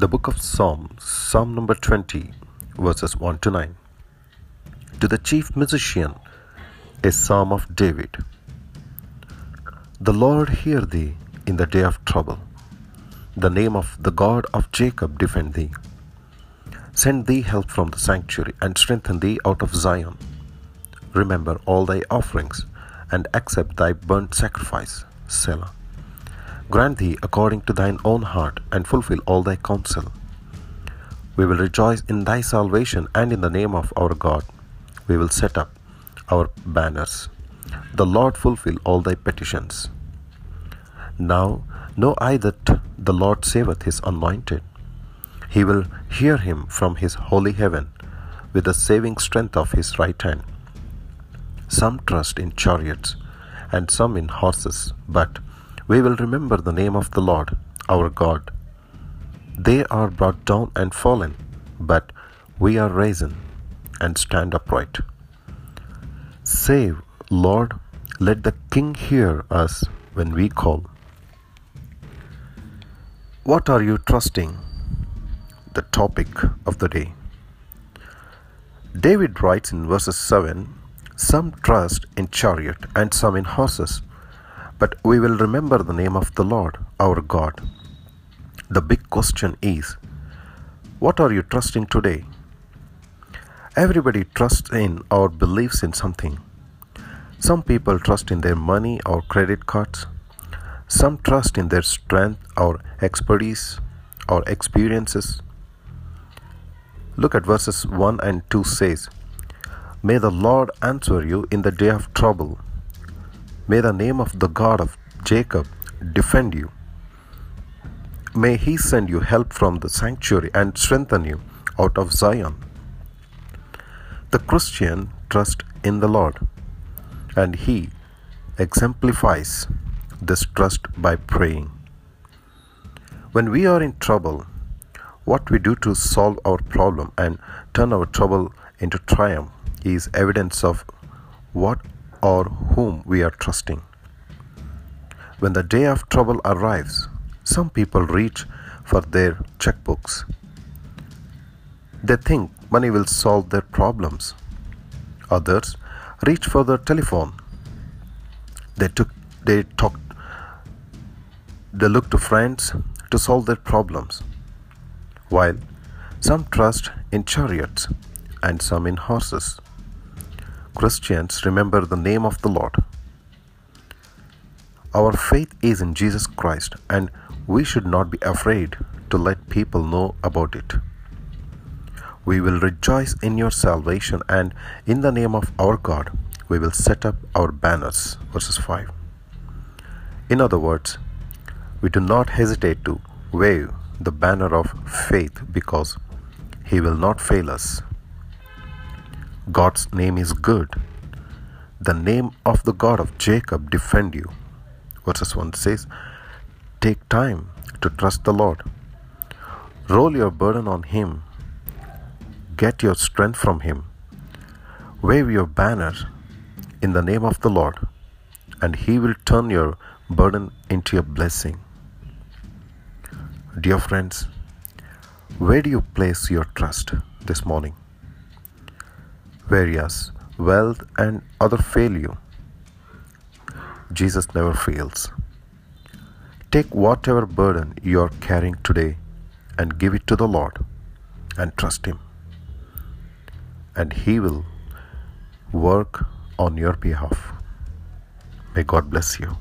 The book of Psalms, Psalm number 20, verses 1 to 9. To the chief musician, a psalm of David. The Lord hear thee in the day of trouble. The name of the God of Jacob defend thee. Send thee help from the sanctuary and strengthen thee out of Zion. Remember all thy offerings and accept thy burnt sacrifice. Selah. Grant thee according to thine own heart, and fulfill all thy counsel. We will rejoice in thy salvation, and in the name of our God we will set up our banners. The Lord fulfill all thy petitions. Now know I that the Lord saveth his anointed. He will hear him from his holy heaven with the saving strength of his right hand. Some trust in chariots and some in horses, but we will remember the name of the Lord our God. They are brought down and fallen, but we are risen and stand upright. Save, Lord, let the King hear us when we call. What are you trusting? The topic of the day. David writes in verses 7 Some trust in chariot and some in horses but we will remember the name of the Lord our God. The big question is what are you trusting today? Everybody trusts in or believes in something. Some people trust in their money or credit cards. Some trust in their strength or expertise or experiences. Look at verses 1 and 2 says, May the Lord answer you in the day of trouble. May the name of the God of Jacob defend you. May he send you help from the sanctuary and strengthen you out of Zion. The Christian trusts in the Lord, and he exemplifies this trust by praying. When we are in trouble, what we do to solve our problem and turn our trouble into triumph is evidence of what or whom we are trusting. When the day of trouble arrives, some people reach for their checkbooks. They think money will solve their problems. Others reach for the telephone. They took they talk they look to friends to solve their problems. While some trust in chariots and some in horses. Christians remember the name of the Lord. Our faith is in Jesus Christ, and we should not be afraid to let people know about it. We will rejoice in your salvation, and in the name of our God, we will set up our banners. Verses 5. In other words, we do not hesitate to wave the banner of faith because He will not fail us. God's name is good. The name of the God of Jacob defend you. Verses 1 says, Take time to trust the Lord. Roll your burden on Him. Get your strength from Him. Wave your banner in the name of the Lord, and He will turn your burden into a blessing. Dear friends, where do you place your trust this morning? Whereas wealth and other fail you, Jesus never fails. Take whatever burden you are carrying today and give it to the Lord and trust Him. And He will work on your behalf. May God bless you.